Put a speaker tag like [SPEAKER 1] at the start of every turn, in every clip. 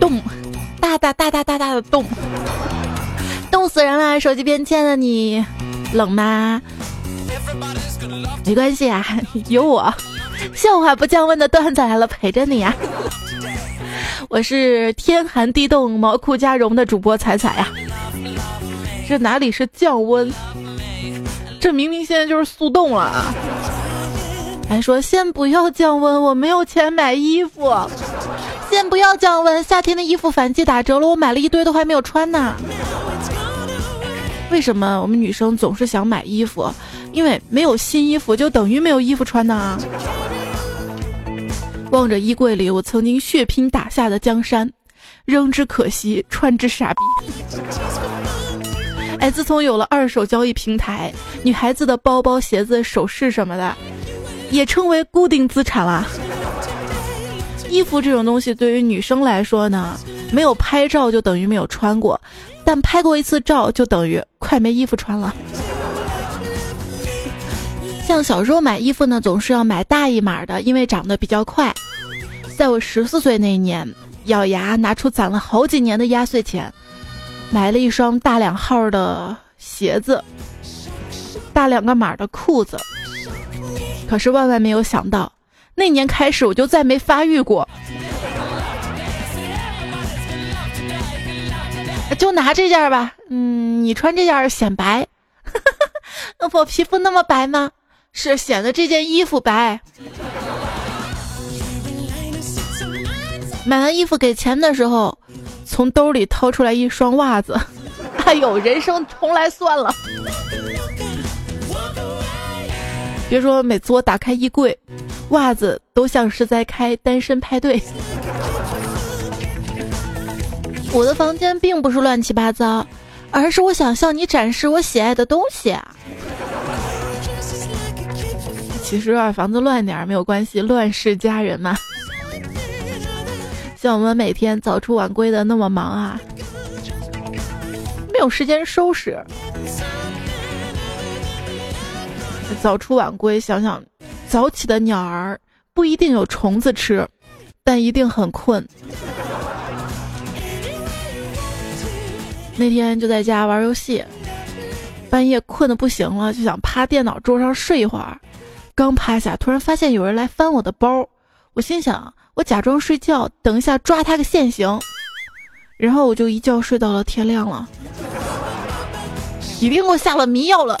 [SPEAKER 1] 冻，大大大大大大的冻，冻死人了！手机边亲爱的你，冷吗？没关系啊，有我，笑话不降温的段子来了，陪着你呀。我是天寒地冻、毛裤加绒的主播彩彩呀。这哪里是降温？这明明现在就是速冻了啊！还说先不要降温，我没有钱买衣服。先不要降温，夏天的衣服反季打折了，我买了一堆都还没有穿呢。为什么我们女生总是想买衣服？因为没有新衣服就等于没有衣服穿呢。望着衣柜里我曾经血拼打下的江山，扔之可惜，穿之傻逼。哎，自从有了二手交易平台，女孩子的包包、鞋子、首饰什么的，也称为固定资产啦。衣服这种东西对于女生来说呢，没有拍照就等于没有穿过，但拍过一次照就等于快没衣服穿了。像小时候买衣服呢，总是要买大一码的，因为长得比较快。在我十四岁那一年，咬牙拿出攒了好几年的压岁钱，买了一双大两号的鞋子，大两个码的裤子。可是万万没有想到，那年开始我就再没发育过。就拿这件吧，嗯，你穿这件显白。我皮肤那么白吗？是显得这件衣服白。买完衣服给钱的时候，从兜里掏出来一双袜子。哎呦，人生重来算了。别说每次我打开衣柜，袜子都像是在开单身派对。我的房间并不是乱七八糟，而是我想向你展示我喜爱的东西啊。其实啊，房子乱点没有关系，乱世佳人嘛。像我们每天早出晚归的那么忙啊，没有时间收拾。早出晚归，想想早起的鸟儿不一定有虫子吃，但一定很困。那天就在家玩游戏，半夜困得不行了，就想趴电脑桌上睡一会儿。刚趴下，突然发现有人来翻我的包，我心想，我假装睡觉，等一下抓他个现行。然后我就一觉睡到了天亮了，一定给我下了迷药了。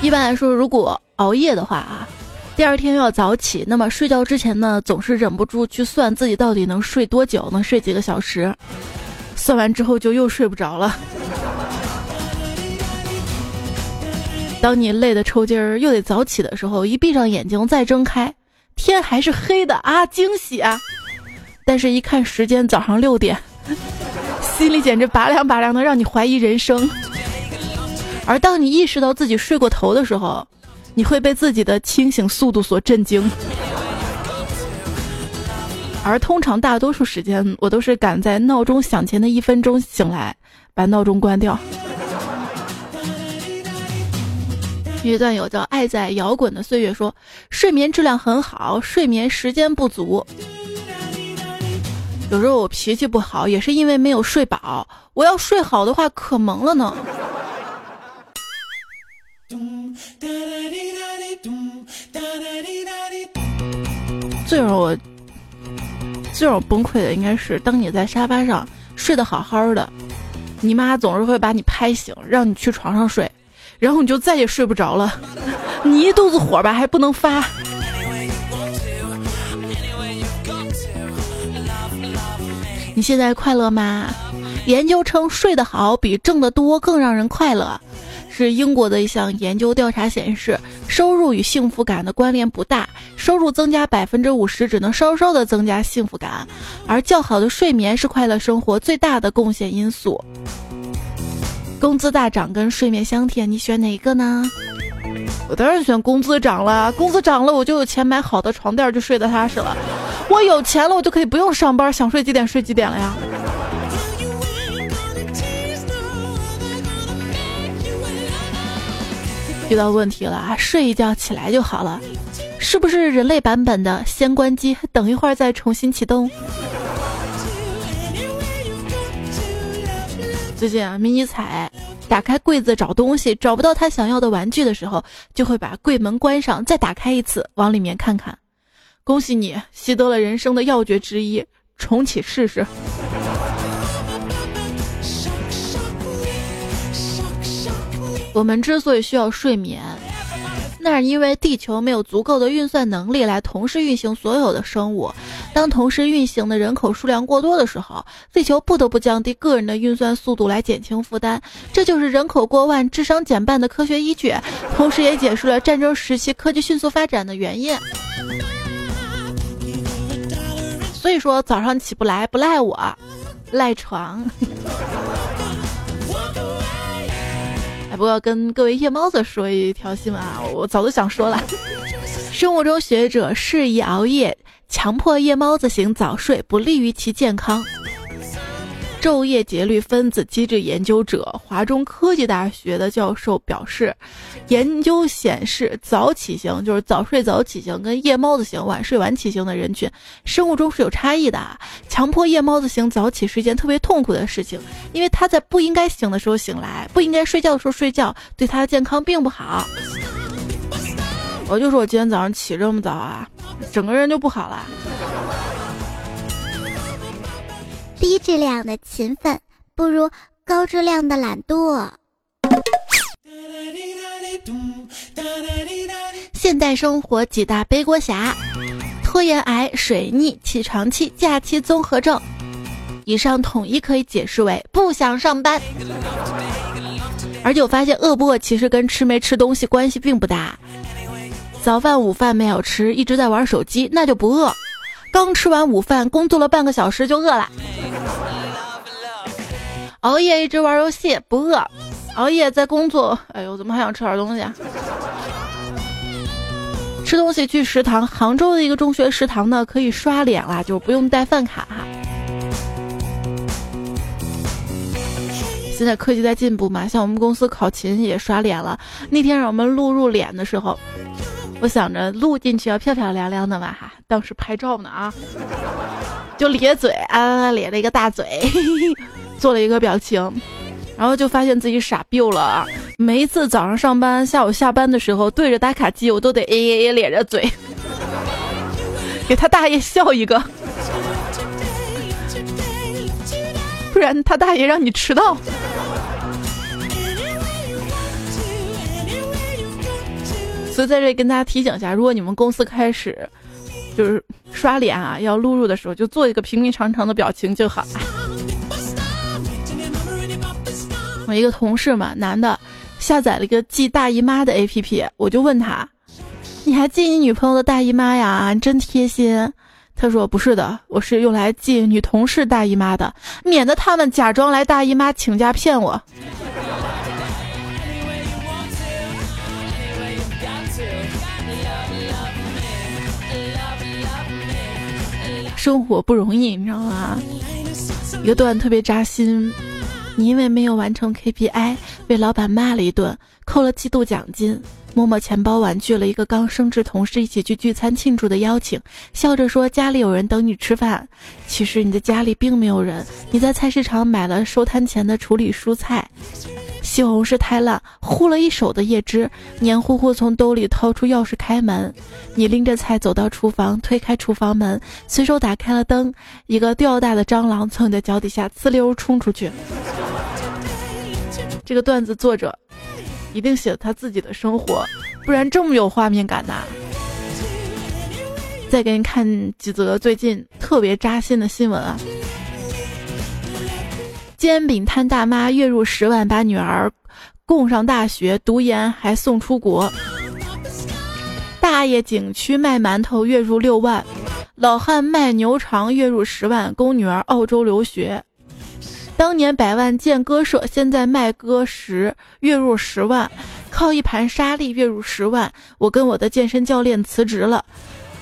[SPEAKER 1] 一般来说，如果熬夜的话啊，第二天要早起，那么睡觉之前呢，总是忍不住去算自己到底能睡多久，能睡几个小时，算完之后就又睡不着了。当你累得抽筋儿又得早起的时候，一闭上眼睛再睁开，天还是黑的啊！惊喜啊！但是，一看时间早上六点，心里简直拔凉拔凉的，让你怀疑人生。而当你意识到自己睡过头的时候，你会被自己的清醒速度所震惊。而通常大多数时间，我都是赶在闹钟响前的一分钟醒来，把闹钟关掉。一段有叫《爱在摇滚的岁月》，说睡眠质量很好，睡眠时间不足。有时候我脾气不好，也是因为没有睡饱。我要睡好的话，可萌了呢。最让我最让我崩溃的，应该是当你在沙发上睡得好好的，你妈总是会把你拍醒，让你去床上睡。然后你就再也睡不着了，你一肚子火吧还不能发。你现在快乐吗？研究称睡得好比挣得多更让人快乐，是英国的一项研究调查显示，收入与幸福感的关联不大，收入增加百分之五十只能稍稍的增加幸福感，而较好的睡眠是快乐生活最大的贡献因素。工资大涨跟睡眠相甜，你选哪一个呢？我当然选工资涨了，工资涨了我就有钱买好的床垫，就睡得踏实了。我有钱了，我就可以不用上班，想睡几点睡几点了呀。遇到问题了啊，睡一觉起来就好了，是不是人类版本的先关机，等一会儿再重新启动？最近啊，迷你彩打开柜子找东西，找不到他想要的玩具的时候，就会把柜门关上，再打开一次，往里面看看。恭喜你习得了人生的要诀之一，重启试试。我们之所以需要睡眠。那是因为地球没有足够的运算能力来同时运行所有的生物。当同时运行的人口数量过多的时候，地球不得不降低个人的运算速度来减轻负担。这就是人口过万、智商减半的科学依据，同时也解释了战争时期科技迅速发展的原因。所以说，早上起不来不赖我，赖床。不过跟各位夜猫子说一条新闻啊，我早就想说了。生物钟学者示意熬夜，强迫夜猫子型早睡不利于其健康。昼夜节律分子机制研究者、华中科技大学的教授表示，研究显示，早起型就是早睡早起型跟夜猫子型晚睡晚起型的人群，生物钟是有差异的。强迫夜猫子型早起是一件特别痛苦的事情，因为他在不应该醒的时候醒来，不应该睡觉的时候睡觉，对他的健康并不好。我就说我今天早上起这么早啊，整个人就不好了。
[SPEAKER 2] 低质量的勤奋不如高质量的懒惰。
[SPEAKER 1] 现代生活几大背锅侠：拖延癌、水逆、起床气、假期综合症。以上统一可以解释为不想上班。而且我发现饿不饿其实跟吃没吃东西关系并不大。早饭、午饭没有吃，一直在玩手机，那就不饿。刚吃完午饭，工作了半个小时就饿了。熬夜一直玩游戏不饿，熬夜在工作，哎呦，怎么还想吃点东西？啊？吃东西去食堂，杭州的一个中学食堂呢，可以刷脸啦，就不用带饭卡哈。现在科技在进步嘛，像我们公司考勤也刷脸了。那天让我们录入脸的时候。我想着录进去要漂漂亮亮的嘛哈，当时拍照呢啊，就咧嘴啊咧了一个大嘴，做了一个表情，然后就发现自己傻逼了啊！每一次早上上班、下午下班的时候，对着打卡机，我都得哎哎哎咧着嘴，给他大爷笑一个，不然他大爷让你迟到。所以在这里跟大家提醒一下，如果你们公司开始就是刷脸啊，要录入的时候，就做一个平平常常的表情就好。我一个同事嘛，男的，下载了一个记大姨妈的 APP，我就问他：“你还记你女朋友的大姨妈呀？你真贴心。”他说：“不是的，我是用来记女同事大姨妈的，免得他们假装来大姨妈请假骗我。”生活不容易，你知道吗？一个段特别扎心。你因为没有完成 KPI，被老板骂了一顿，扣了季度奖金，摸摸钱包婉拒了一个刚升职同事一起去聚餐庆祝的邀请，笑着说家里有人等你吃饭。其实你的家里并没有人，你在菜市场买了收摊前的处理蔬菜。西红柿太烂，糊了一手的叶汁，黏糊糊从兜里掏出钥匙开门。你拎着菜走到厨房，推开厨房门，随手打开了灯。一个吊大的蟑螂从你的脚底下呲溜冲出去。这个段子作者一定写他自己的生活，不然这么有画面感呐。再给你看几则最近特别扎心的新闻啊。煎饼摊大妈月入十万，把女儿供上大学读研，还送出国。大爷景区卖馒头月入六万，老汉卖牛肠月入十万，供女儿澳洲留学。当年百万建歌社，现在卖歌时月入十万，靠一盘沙粒月入十万。我跟我的健身教练辞职了。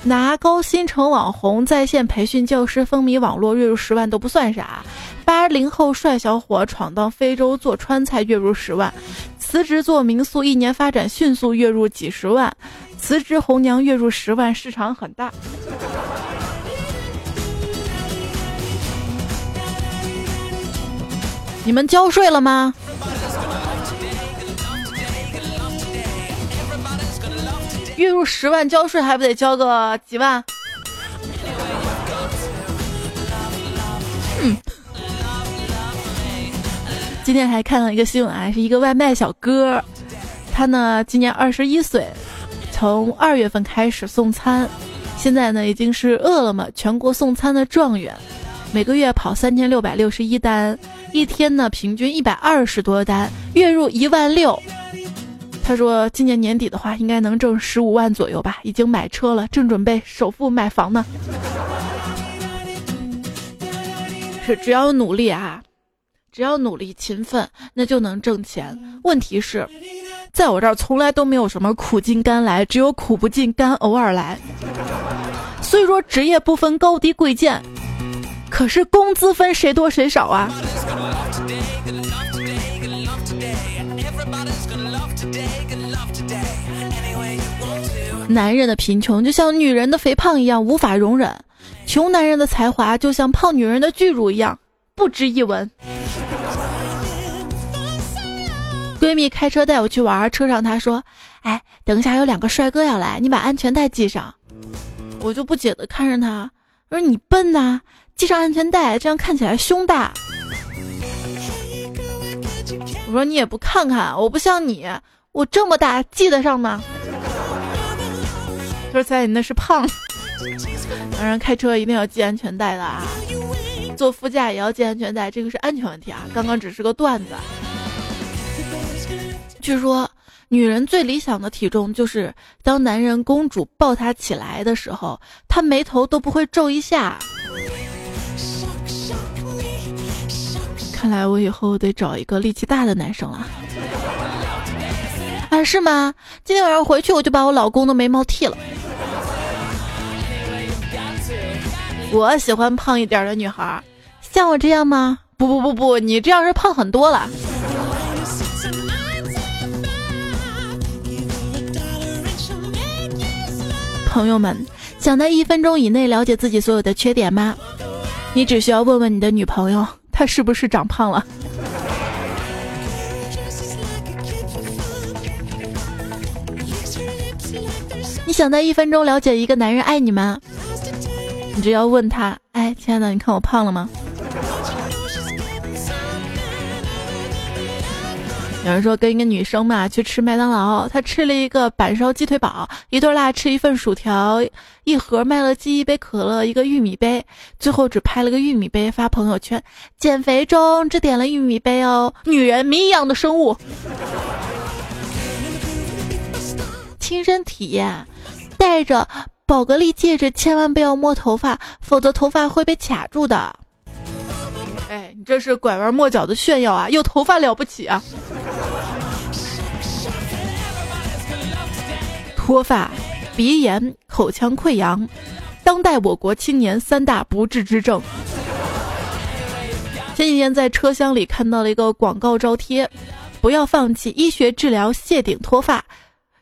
[SPEAKER 1] 拿高薪成网红，在线培训教师，风靡网络，月入十万都不算啥。八零后帅小伙闯荡非洲做川菜，月入十万。辞职做民宿，一年发展迅速，月入几十万；辞职红娘，月入十万，市场很大。你们交税了吗？月入十万交税还不得交个几万？嗯。今天还看到一个新闻啊，是一个外卖小哥，他呢今年二十一岁，从二月份开始送餐，现在呢已经是饿了么全国送餐的状元，每个月跑三千六百六十一单。一天呢，平均一百二十多单，月入一万六。他说，今年年底的话，应该能挣十五万左右吧。已经买车了，正准备首付买房呢。是，只要努力啊，只要努力勤奋，那就能挣钱。问题是，在我这儿从来都没有什么苦尽甘来，只有苦不尽，甘偶尔来。所以说，职业不分高低贵贱。可是工资分谁多谁少啊？男人的贫穷就像女人的肥胖一样无法容忍，穷男人的才华就像胖女人的巨乳一样不值一文。闺蜜开车带我去玩，车上她说：“哎，等一下有两个帅哥要来，你把安全带系上。”我就不解的看着他，我说：“你笨呐！”系上安全带，这样看起来胸大。我说你也不看看，我不像你，我这么大系得上吗？他说猜你那是胖。当然开车一定要系安全带的啊，坐副驾也要系安全带，这个是安全问题啊。刚刚只是个段子。据说女人最理想的体重就是当男人公主抱她起来的时候，她眉头都不会皱一下。看来我以后得找一个力气大的男生了。啊，是吗？今天晚上回去我就把我老公的眉毛剃了。我喜欢胖一点的女孩，像我这样吗？不不不不，你这样是胖很多了。朋友们，想在一分钟以内了解自己所有的缺点吗？你只需要问问你的女朋友。他是不是长胖了？你想在一分钟了解一个男人爱你吗？你只要问他：“哎，亲爱的，你看我胖了吗？”有人说跟一个女生嘛去吃麦当劳，她吃了一个板烧鸡腿堡，一对辣吃一份薯条，一盒麦乐鸡，一杯可乐，一个玉米杯，最后只拍了个玉米杯发朋友圈，减肥中只点了玉米杯哦。女人谜一样的生物，亲身体验，戴着宝格丽戒指千万不要摸头发，否则头发会被卡住的。哎，你这是拐弯抹角的炫耀啊！有头发了不起啊？脱发、鼻炎、口腔溃疡，当代我国青年三大不治之症。前几天在车厢里看到了一个广告招贴，不要放弃医学治疗谢顶脱发，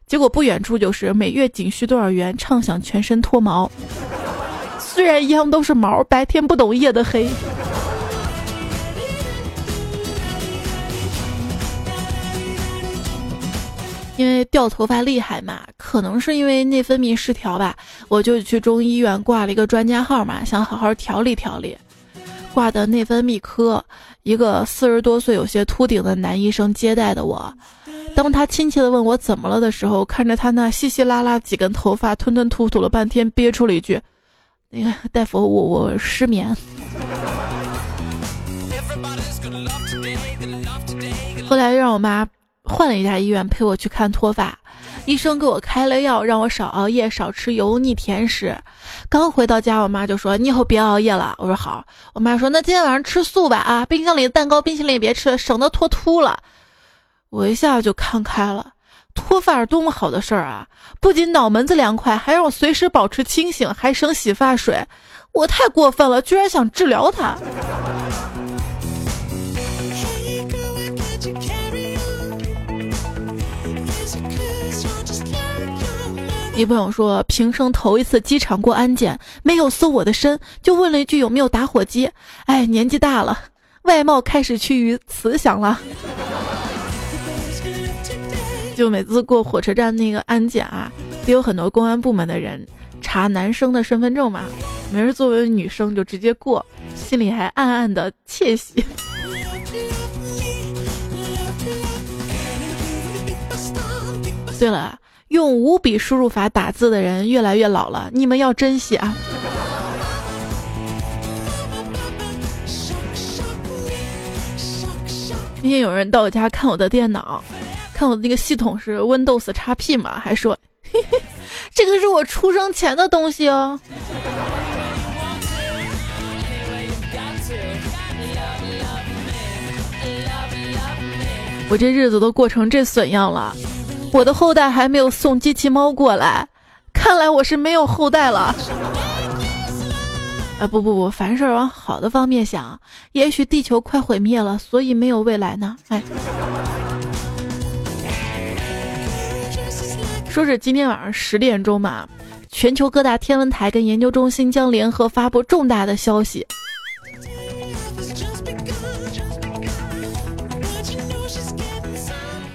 [SPEAKER 1] 结果不远处就是每月仅需多少元，畅享全身脱毛。虽然一样都是毛，白天不懂夜的黑。因为掉头发厉害嘛，可能是因为内分泌失调吧，我就去中医院挂了一个专家号嘛，想好好调理调理。挂的内分泌科，一个四十多岁、有些秃顶的男医生接待的我。当他亲切的问我怎么了的时候，看着他那稀稀拉拉几根头发，吞吞吐吐了半天，憋出了一句：“那个大夫，我我失眠。”后来又让我妈。换了一家医院陪我去看脱发，医生给我开了药，让我少熬夜，少吃油腻甜食。刚回到家，我妈就说：“你以后别熬夜了。”我说：“好。”我妈说：“那今天晚上吃素吧，啊，冰箱里的蛋糕、冰淇淋也别吃了，省得脱秃了。”我一下就看开了，脱发是多么好的事儿啊！不仅脑门子凉快，还让我随时保持清醒，还省洗发水。我太过分了，居然想治疗它。一朋友说，平生头一次机场过安检，没有搜我的身，就问了一句有没有打火机。哎，年纪大了，外貌开始趋于慈祥了。就每次过火车站那个安检啊，得有很多公安部门的人查男生的身份证嘛，没人作为女生就直接过，心里还暗暗的窃喜。对了，用五笔输入法打字的人越来越老了，你们要珍惜啊！今天有人到我家看我的电脑，看我的那个系统是 Windows XP 嘛，还说，嘿嘿，这个是我出生前的东西哦。我这日子都过成这损样了。我的后代还没有送机器猫过来，看来我是没有后代了。啊不不不，凡事往好的方面想，也许地球快毁灭了，所以没有未来呢。哎，说是今天晚上十点钟嘛，全球各大天文台跟研究中心将联合发布重大的消息。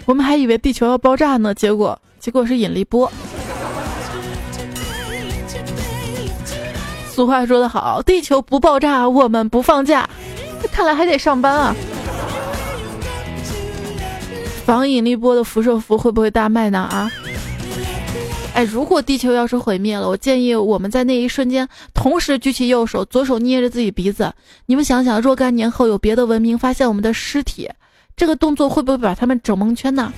[SPEAKER 1] 我们还以为地球要爆炸呢，结果结果是引力波。俗话说得好，地球不爆炸，我们不放假。看来还得上班啊！防引力波的辐射服会不会大卖呢？啊？哎，如果地球要是毁灭了，我建议我们在那一瞬间同时举起右手，左手捏着自己鼻子。你们想想，若干年后有别的文明发现我们的尸体。这个动作会不会把他们整蒙圈呢？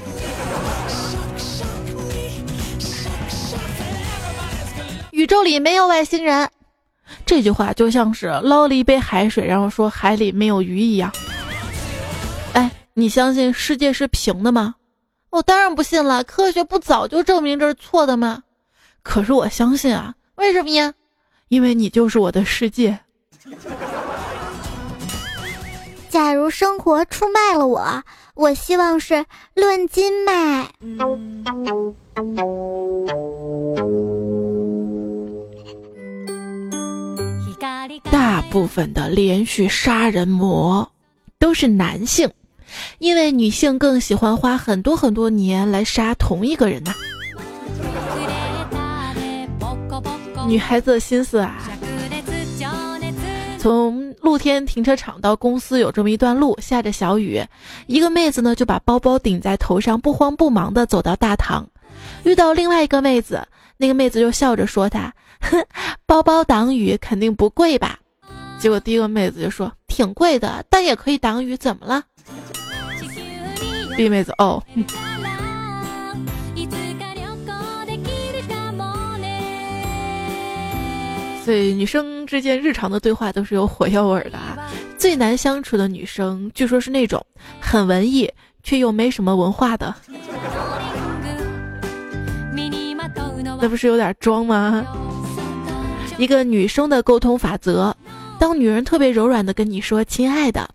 [SPEAKER 1] 宇宙里没有外星人，这句话就像是捞了一杯海水，然后说海里没有鱼一样。哎，你相信世界是平的吗？我当然不信了，科学不早就证明这是错的吗？可是我相信啊，为什么呀？因为你就是我的世界。
[SPEAKER 2] 假如生活出卖了我，我希望是论斤卖。
[SPEAKER 1] 大部分的连续杀人魔都是男性，因为女性更喜欢花很多很多年来杀同一个人呐。女孩子的心思啊。从露天停车场到公司有这么一段路，下着小雨，一个妹子呢就把包包顶在头上，不慌不忙的走到大堂，遇到另外一个妹子，那个妹子就笑着说：“她，哼，包包挡雨肯定不贵吧？”结果第一个妹子就说：“挺贵的，但也可以挡雨，怎么了？”B 妹子哦。所以女生之间日常的对话都是有火药味的啊！最难相处的女生，据说是那种很文艺却又没什么文化的。那不是有点装吗？一个女生的沟通法则：当女人特别柔软的跟你说“亲爱的”，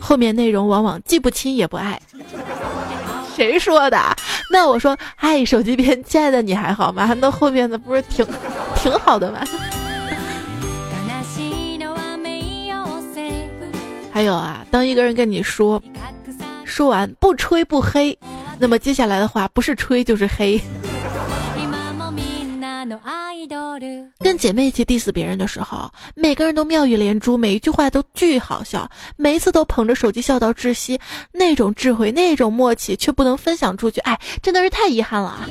[SPEAKER 1] 后面内容往往既不亲也不爱。谁说的？那我说嗨，手机边亲爱的你还好吗？那后面的不是挺挺好的吗？还有啊，当一个人跟你说，说完不吹不黑，那么接下来的话不是吹就是黑。跟姐妹一起 diss 别人的时候，每个人都妙语连珠，每一句话都巨好笑，每一次都捧着手机笑到窒息，那种智慧，那种默契，却不能分享出去，哎，真的是太遗憾了啊。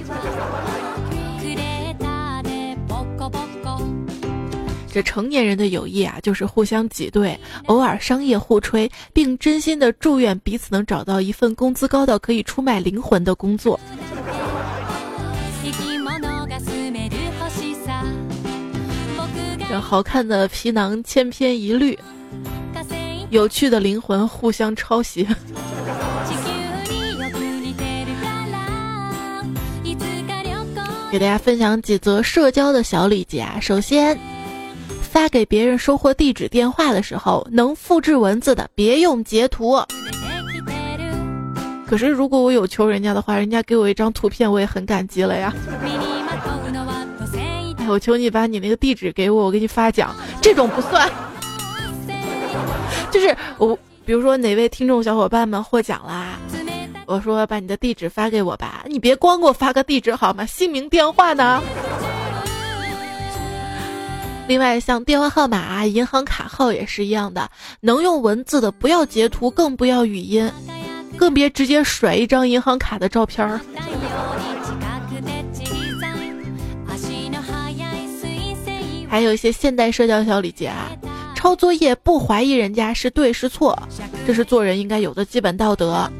[SPEAKER 1] 这成年人的友谊啊，就是互相挤兑，偶尔商业互吹，并真心的祝愿彼此能找到一份工资高到可以出卖灵魂的工作。这好看的皮囊千篇一律，有趣的灵魂互相抄袭。给大家分享几则社交的小礼节啊，首先。发给别人收货地址、电话的时候，能复制文字的别用截图。可是如果我有求人家的话，人家给我一张图片，我也很感激了呀。哎我求你把你那个地址给我，我给你发奖。这种不算，就是我，比如说哪位听众小伙伴们获奖啦，我说把你的地址发给我吧，你别光给我发个地址好吗？姓名电话呢？另外，像电话号码、银行卡号也是一样的，能用文字的不要截图，更不要语音，更别直接甩一张银行卡的照片儿。还有一些现代社交小礼节啊，抄作业不怀疑人家是对是错，这是做人应该有的基本道德。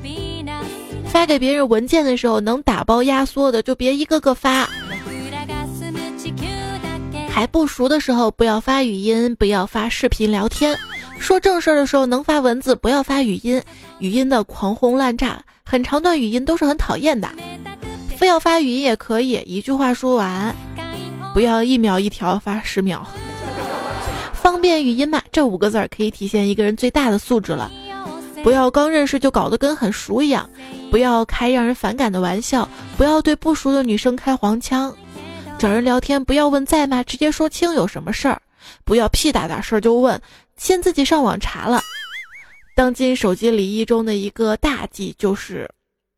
[SPEAKER 1] 发给别人文件的时候，能打包压缩的就别一个个发。还不熟的时候，不要发语音，不要发视频聊天。说正事儿的时候能发文字，不要发语音。语音的狂轰滥炸，很长段语音都是很讨厌的。非要发语音也可以，一句话说完，不要一秒一条发十秒。方便语音嘛，这五个字儿可以体现一个人最大的素质了。不要刚认识就搞得跟很熟一样，不要开让人反感的玩笑，不要对不熟的女生开黄腔。找人聊天不要问在吗，直接说清有什么事儿，不要屁大点事儿就问，先自己上网查了。当今手机礼仪中的一个大忌就是，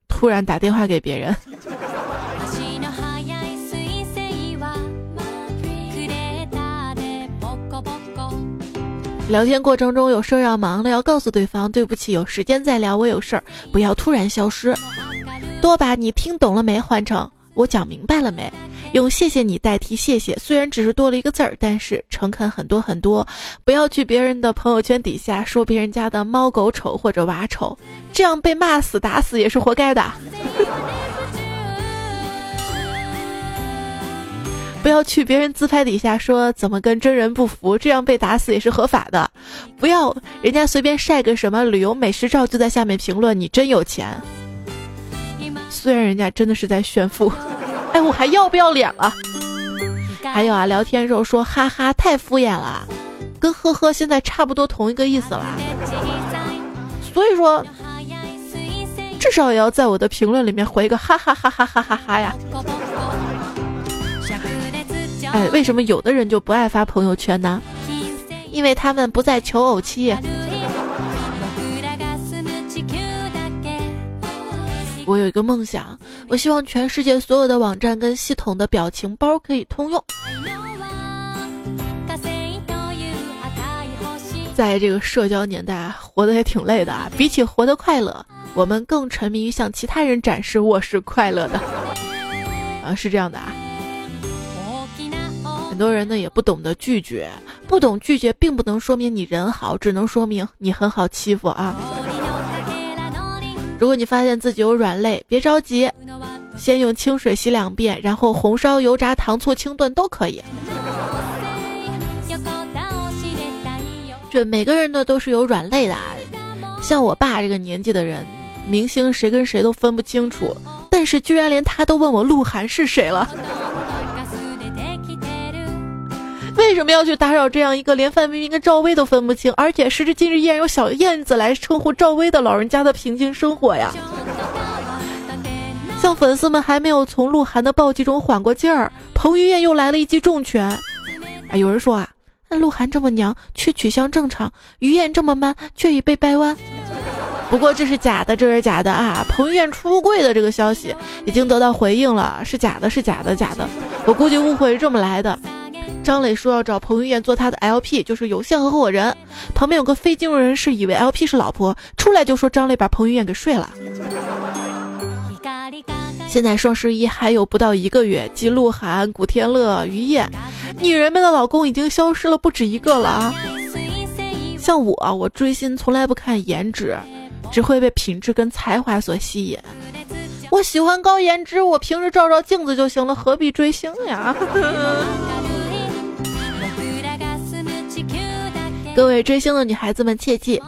[SPEAKER 1] 突然打电话给别人。聊天过程中有事儿要忙了，要告诉对方对不起，有时间再聊，我有事儿，不要突然消失。多把你听懂了没换成我讲明白了没。用谢谢你代替谢谢，虽然只是多了一个字儿，但是诚恳很多很多。不要去别人的朋友圈底下说别人家的猫狗丑或者娃丑，这样被骂死打死也是活该的。不要去别人自拍底下说怎么跟真人不符，这样被打死也是合法的。不要人家随便晒个什么旅游美食照就在下面评论你真有钱，虽然人家真的是在炫富。哎，我还要不要脸了？还有啊，聊天时候说哈哈太敷衍了，跟呵呵现在差不多同一个意思了。所以说，至少也要在我的评论里面回一个哈哈哈哈哈哈哈呀。哎，为什么有的人就不爱发朋友圈呢？因为他们不在求偶期。我有一个梦想，我希望全世界所有的网站跟系统的表情包可以通用。在这个社交年代，活得也挺累的啊。比起活得快乐，我们更沉迷于向其他人展示我是快乐的。啊，是这样的啊。很多人呢也不懂得拒绝，不懂拒绝并不能说明你人好，只能说明你很好欺负啊。如果你发现自己有软肋，别着急，先用清水洗两遍，然后红烧、油炸、糖醋、清炖都可以。这每个人呢都是有软肋的啊，像我爸这个年纪的人，明星谁跟谁都分不清楚，但是居然连他都问我鹿晗是谁了。为什么要去打扰这样一个连范冰冰跟赵薇都分不清，而且时至今日依然有小燕子来称呼赵薇的老人家的平静生活呀？像粉丝们还没有从鹿晗的暴击中缓过劲儿，彭于晏又来了一记重拳。啊，有人说啊，那鹿晗这么娘却取向正常，于晏这么 man 却已被掰弯。不过这是假的，这是假的啊！彭于晏出柜的这个消息已经得到回应了，是假的，是假的，假的。我估计误会是这么来的。张磊说要找彭于晏做他的 LP，就是有限合伙人。旁边有个非金融人士以为 LP 是老婆，出来就说张磊把彭于晏给睡了。现在双十一还有不到一个月，即鹿晗、古天乐、于晏，女人们的老公已经消失了不止一个了啊！像我，我追星从来不看颜值，只会被品质跟才华所吸引。我喜欢高颜值，我平时照照镜子就行了，何必追星呀？各位追星的女孩子们，切记，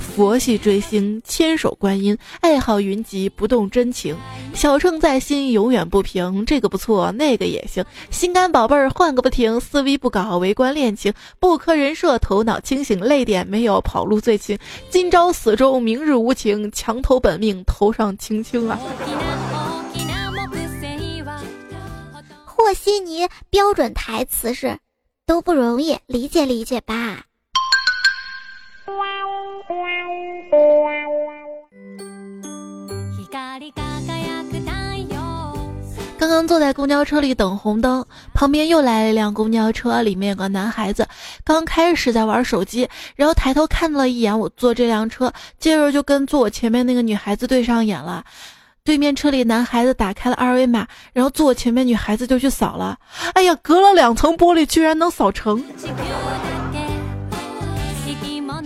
[SPEAKER 1] 佛系追星，千手观音，爱好云集，不动真情，小秤在心，永远不平。这个不错，那个也行，心肝宝贝儿换个不停，思维不搞，围观恋情，不磕人设，头脑清醒，泪点没有，跑路最轻。今朝死忠，明日无情，墙头本命，头上青青啊。
[SPEAKER 2] 和稀泥标准台词是：都不容易，理解理解吧。
[SPEAKER 1] 刚刚坐在公交车里等红灯，旁边又来了一辆公交车，里面有个男孩子，刚开始在玩手机，然后抬头看了一眼我坐这辆车，接着就跟坐我前面那个女孩子对上眼了。对面车里男孩子打开了二维码，然后坐我前面女孩子就去扫了。哎呀，隔了两层玻璃居然能扫成！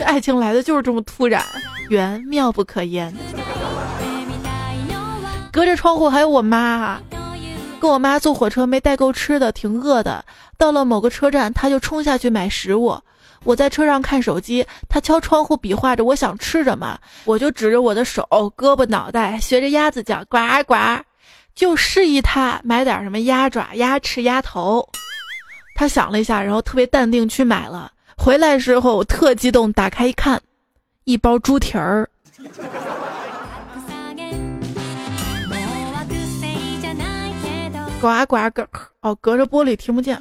[SPEAKER 1] 爱情来的就是这么突然，缘妙不可言。隔着窗户还有我妈。跟我妈坐火车没带够吃的，挺饿的。到了某个车站，她就冲下去买食物。我在车上看手机，她敲窗户比划着我想吃什么，我就指着我的手、胳膊、脑袋，学着鸭子叫呱呱，就示意她买点什么鸭爪、鸭翅、鸭头。她想了一下，然后特别淡定去买了。回来时候我特激动，打开一看，一包猪蹄儿。呱呱咯哦，隔着玻璃听不见。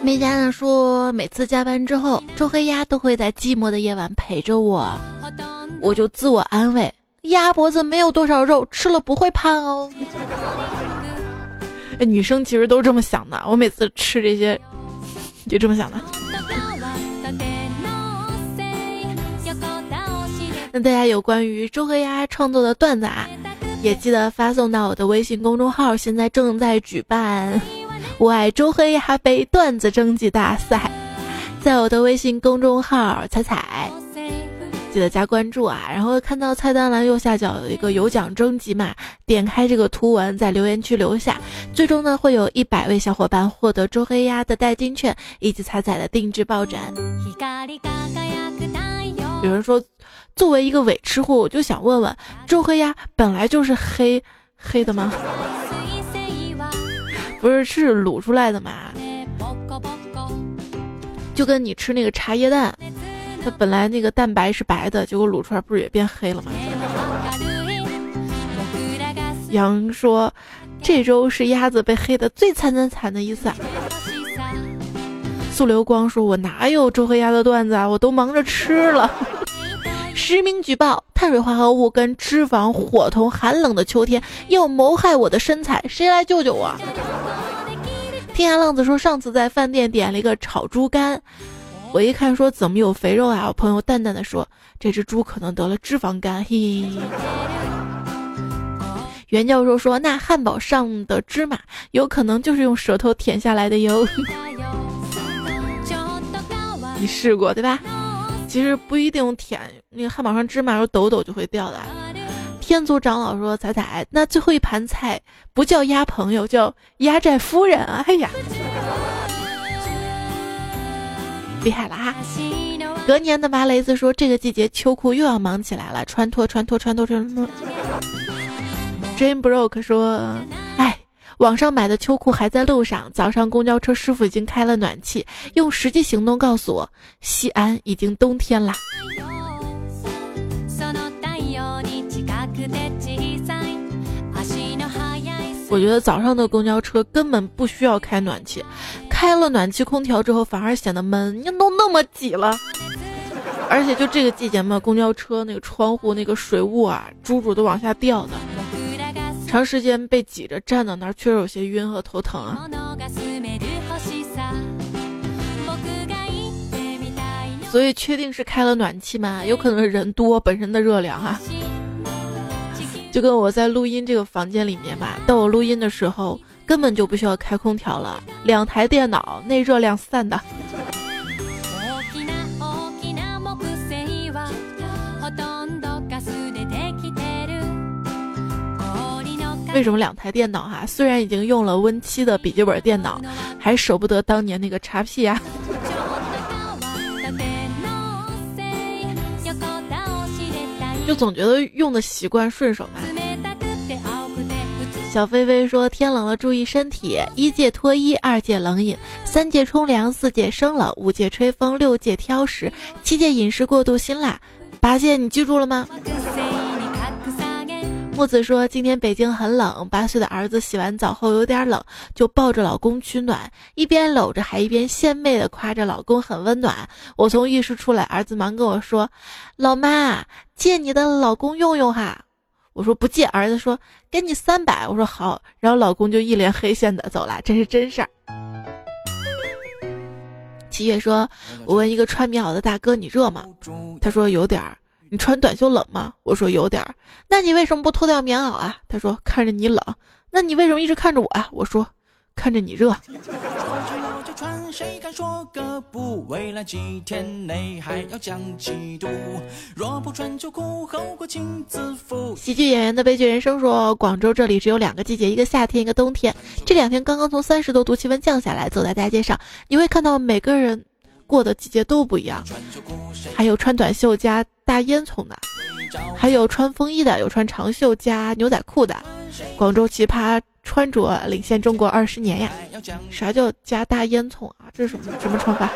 [SPEAKER 1] 梅家呢说，每次加班之后，周黑鸭都会在寂寞的夜晚陪着我，我就自我安慰：鸭脖子没有多少肉，吃了不会胖哦。哎，女生其实都这么想的，我每次吃这些就这么想的。那大家有关于周黑鸭创作的段子啊，也记得发送到我的微信公众号。现在正在举办“我爱周黑鸭杯”段子征集大赛，在我的微信公众号“彩彩”，记得加关注啊。然后看到菜单栏右下角有一个有奖征集嘛，点开这个图文，在留言区留下，最终呢会有一百位小伙伴获得周黑鸭的代金券以及彩彩的定制抱枕。有人说。作为一个伪吃货，我就想问问，周黑鸭本来就是黑黑的吗？不是，是卤出来的嘛？就跟你吃那个茶叶蛋，它本来那个蛋白是白的，结果卤出来不是也变黑了吗？羊说，这周是鸭子被黑的最惨惨惨的一次。素流光说，我哪有周黑鸭的段子啊，我都忙着吃了。实名举报：碳水化合物跟脂肪伙同寒冷的秋天，要谋害我的身材，谁来救救我？天涯浪子说：上次在饭店点了一个炒猪肝，我一看说怎么有肥肉啊？我朋友淡淡的说：这只猪可能得了脂肪肝。嘿，袁教授说：那汉堡上的芝麻有可能就是用舌头舔下来的哟。你试过对吧？其实不一定舔那个汉堡上芝麻，有抖抖就会掉的。天族长老说：“彩彩，那最后一盘菜不叫鸭朋友，叫压寨夫人。”哎呀，厉害了哈！隔年的麻雷子说：“这个季节秋裤又要忙起来了，穿脱穿脱穿脱穿脱。” Jane Broke 说：“哎。”网上买的秋裤还在路上，早上公交车师傅已经开了暖气，用实际行动告诉我，西安已经冬天了。我觉得早上的公交车根本不需要开暖气，开了暖气空调之后反而显得闷，你都那么挤了，而且就这个季节嘛，公交车那个窗户那个水雾啊，珠珠都往下掉的。长时间被挤着站到那儿，确实有些晕和头疼啊。所以确定是开了暖气吗？有可能是人多本身的热量啊。就跟我在录音这个房间里面吧，到我录音的时候根本就不需要开空调了，两台电脑内热量散的。为什么两台电脑哈？虽然已经用了 Win 七的笔记本电脑，还舍不得当年那个叉 P 呀？就总觉得用的习惯顺手嘛。小飞飞说：“天冷了注意身体，一戒脱衣，二戒冷饮，三戒冲凉，四戒生冷，五戒吹风，六戒挑食，七戒饮食过度辛辣，八戒你记住了吗？”木子说：“今天北京很冷，八岁的儿子洗完澡后有点冷，就抱着老公取暖，一边搂着还一边献媚的夸着老公很温暖。我从浴室出来，儿子忙跟我说：‘老妈，借你的老公用用哈。’我说不借。儿子说：‘给你三百。’我说好。然后老公就一脸黑线的走了，这是真事儿。”七月说：“我问一个穿棉袄的大哥，你热吗？”他说：“有点儿。”你穿短袖冷吗？我说有点儿。那你为什么不脱掉棉袄啊？他说看着你冷。那你为什么一直看着我啊？我说看着你热。喜剧演员的悲剧人生说，广州这里只有两个季节，一个夏天，一个冬天。这两天刚刚从三十多度气温降下来，走在大街上，你会看到每个人。过的季节都不一样，还有穿短袖加大烟囱的，还有穿风衣的，有穿长袖加牛仔裤的。广州奇葩穿着领先中国二十年呀！啥叫加大烟囱啊？这是什么什么穿法？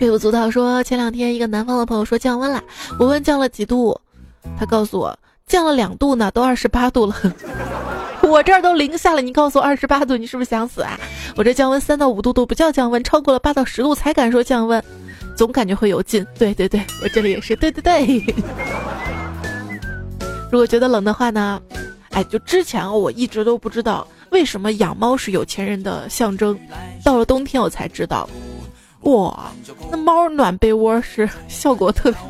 [SPEAKER 1] 微不足道说，前两天一个南方的朋友说降温了，我问降了几度，他告诉我降了两度呢，都二十八度了。我这儿都零下了，你告诉我二十八度，你是不是想死啊？我这降温三到五度都不叫降温，超过了八到十度才敢说降温，总感觉会有劲。对对对，我这里也是，对对对。如果觉得冷的话呢，哎，就之前我一直都不知道为什么养猫是有钱人的象征，到了冬天我才知道，哇，那猫暖被窝是效果特别。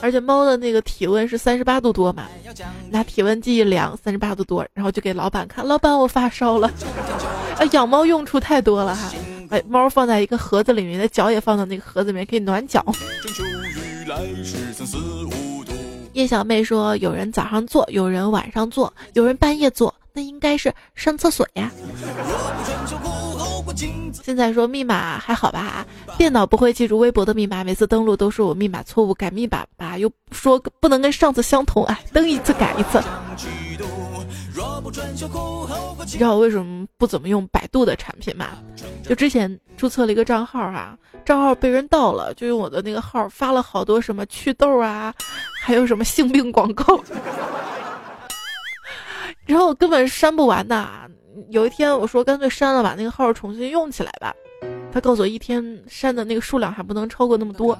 [SPEAKER 1] 而且猫的那个体温是三十八度多嘛，拿体温计一量，三十八度多，然后就给老板看，老板我发烧了。啊，养猫用处太多了哈，把猫放在一个盒子里面，的脚也放到那个盒子里面，可以暖脚。叶小妹说，有人早上做，有人晚上做，有人半夜做，那应该是上厕所呀。现在说密码还好吧？电脑不会记住微博的密码，每次登录都是我密码错误，改密码吧，又说不能跟上次相同，哎，登一次改一次。你知道我为什么不怎么用百度的产品吗？就之前注册了一个账号啊，账号被人盗了，就用我的那个号发了好多什么祛痘啊，还有什么性病广告，然后根本删不完呐。有一天我说干脆删了，把那个号重新用起来吧。他告诉我一天删的那个数量还不能超过那么多。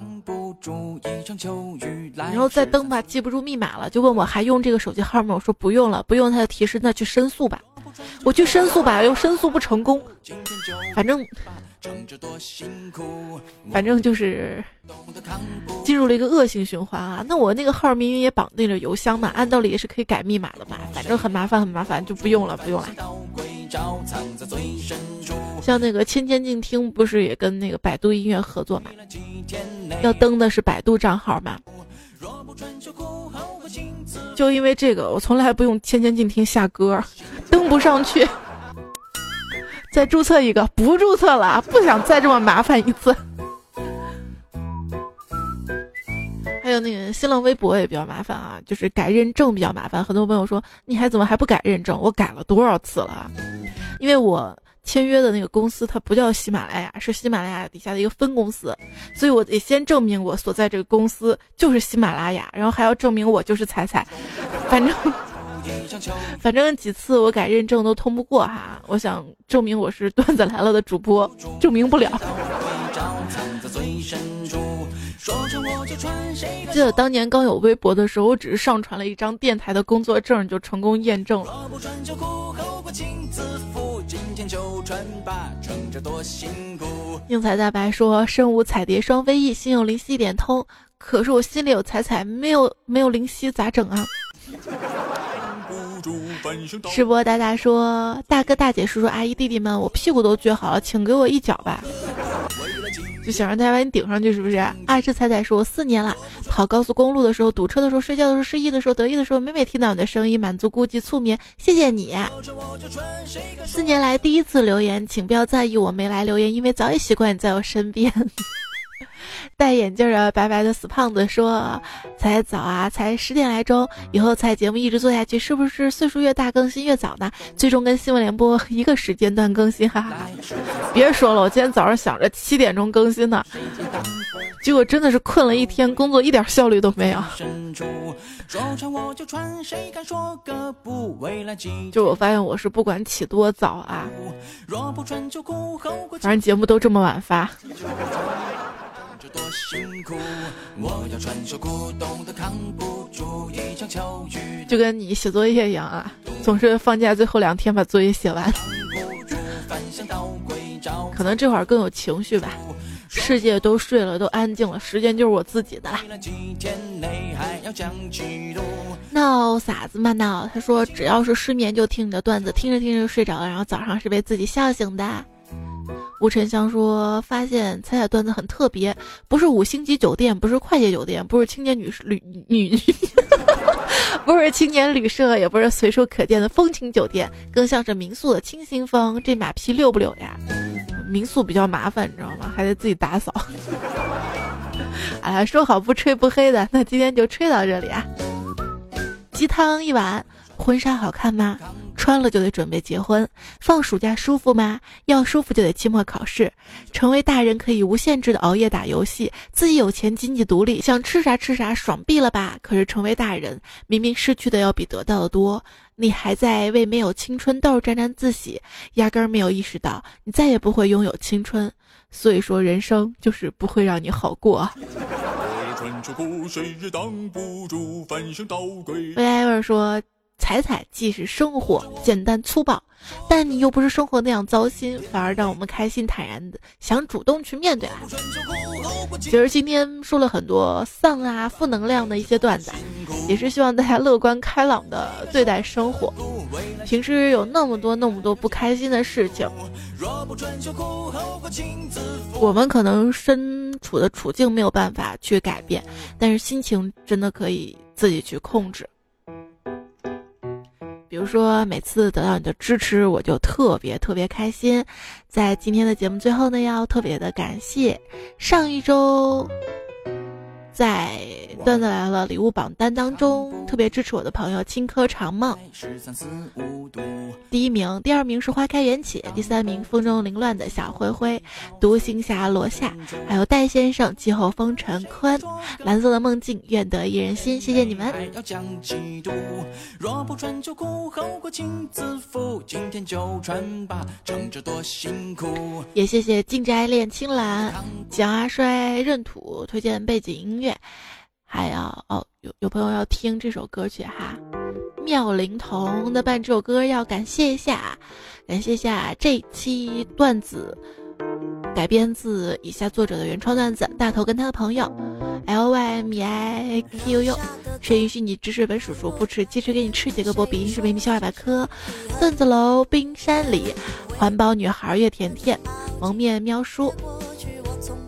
[SPEAKER 1] 然后再登吧，记不住密码了，就问我还用这个手机号吗？我说不用了，不用他就提示那去申诉吧。我去申诉吧，又申诉不成功。反正。反正就是进入了一个恶性循环啊！那我那个号明明也绑定了邮箱嘛，按道理也是可以改密码的嘛。反正很麻烦，很麻烦，就不用了，不用了。像那个千千静听不是也跟那个百度音乐合作嘛？要登的是百度账号嘛？就因为这个，我从来不用千千静听下歌，登不上去。再注册一个，不注册了，不想再这么麻烦一次。还有那个新浪微博也比较麻烦啊，就是改认证比较麻烦。很多朋友说，你还怎么还不改认证？我改了多少次了？因为我签约的那个公司它不叫喜马拉雅，是喜马拉雅底下的一个分公司，所以我得先证明我所在这个公司就是喜马拉雅，然后还要证明我就是彩彩，反正。反正几次我改认证都通不过哈，我想证明我是段子来了的主播，证明不了。记得当年刚有微博的时候，我只是上传了一张电台的工作证，就成功验证了。宁采大白说：“身无彩蝶双飞翼，心有灵犀一点通。”可是我心里有彩彩，没有没有灵犀，咋整啊？吃播大大说：“大哥大姐叔叔阿姨弟弟们，我屁股都撅好了，请给我一脚吧。”就想让大家把你顶上去，是不是？爱吃彩彩说：“我四年了，跑高速公路的时候堵车的时候睡觉的时候失忆的时候得意的时候，每每听到你的声音，满足孤寂促眠。谢谢你。四年来第一次留言，请不要在意我没来留言，因为早已习惯你在我身边。”戴眼镜的白白的死胖子说：“才早啊，才十点来钟，以后才节目一直做下去，是不是岁数越大更新越早呢？最终跟新闻联播一个时间段更新，哈哈！别说了，我今天早上想着七点钟更新呢，结果真的是困了一天，工作一点效率都没有。就我发现我是不管起多早啊，反正节目都这么晚发。”就跟你写作业一样啊，总是放假最后两天把作业写完。可能这会儿更有情绪吧，世界都睡了，都安静了，时间就是我自己的了。闹傻子嘛闹，他说只要是失眠就听你的段子，听着听着就睡着了，然后早上是被自己笑醒的。吴沉香说：“发现彩彩段子很特别，不是五星级酒店，不是快捷酒店，不是青年女旅女，不是青年旅社，也不是随处可见的风情酒店，更像是民宿的清新风。这马屁溜不溜呀？民宿比较麻烦，你知道吗？还得自己打扫。哎，说好不吹不黑的，那今天就吹到这里啊。鸡汤一碗，婚纱好看吗？”穿了就得准备结婚，放暑假舒服吗？要舒服就得期末考试。成为大人可以无限制的熬夜打游戏，自己有钱经济独立，想吃啥吃啥，爽毙了吧？可是成为大人，明明失去的要比得到的多，你还在为没有青春痘沾沾自喜，压根儿没有意识到你再也不会拥有青春。所以说，人生就是不会让你好过。为艾文说。彩彩既是生活简单粗暴，但你又不是生活那样糟心，反而让我们开心坦然的想主动去面对啊。其实今天说了很多丧啊、负能量的一些段子，也是希望大家乐观开朗的对待生活。平时有那么多那么多不开心的事情，我们可能身处的处境没有办法去改变，但是心情真的可以自己去控制。比如说，每次得到你的支持，我就特别特别开心。在今天的节目最后呢，要特别的感谢上一周。在段子来了礼物榜单当中，特别支持我的朋友青稞长梦，第一名，第二名是花开缘起，第三名风中凌乱的小灰灰，独行侠罗夏，还有戴先生，季候风尘坤，蓝色的梦境，愿得一人心，谢谢你们。也谢谢静斋恋青蓝，蒋阿衰闰土推荐背景音。乐，还要哦，有有朋友要听这首歌曲哈，妙龄童的伴这首歌要感谢一下，感谢一下这期段子改编自以下作者的原创段子，大头跟他的朋友，L Y M I Q U 谁允许你支持本叔叔不吃鸡翅给你吃几个波比？是美米小百科，段子楼冰山里，环保女孩月甜甜，蒙面喵叔。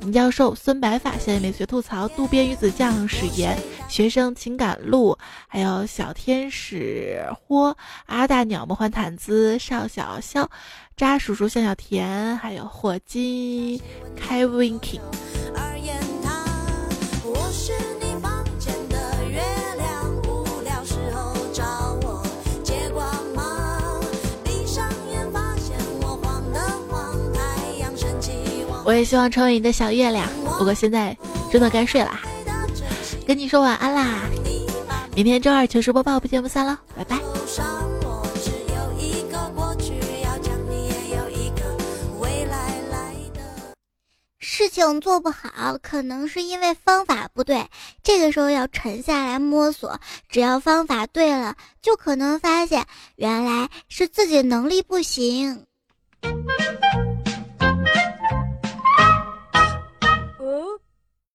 [SPEAKER 1] 林教授、孙白发、现在美学吐槽、渡边鱼子酱、史岩、学生情感录，还有小天使豁、阿大鸟魔幻毯子、邵小肖、渣叔叔、向小甜，还有火金、开 winking。我也希望成为你的小月亮，不过现在真的该睡了，跟你说晚安啦！明天周二糗事播报不见不散喽，拜拜。
[SPEAKER 2] 事情做不好，可能是因为方法不对，这个时候要沉下来摸索，只要方法对了，就可能发现原来是自己能力不行。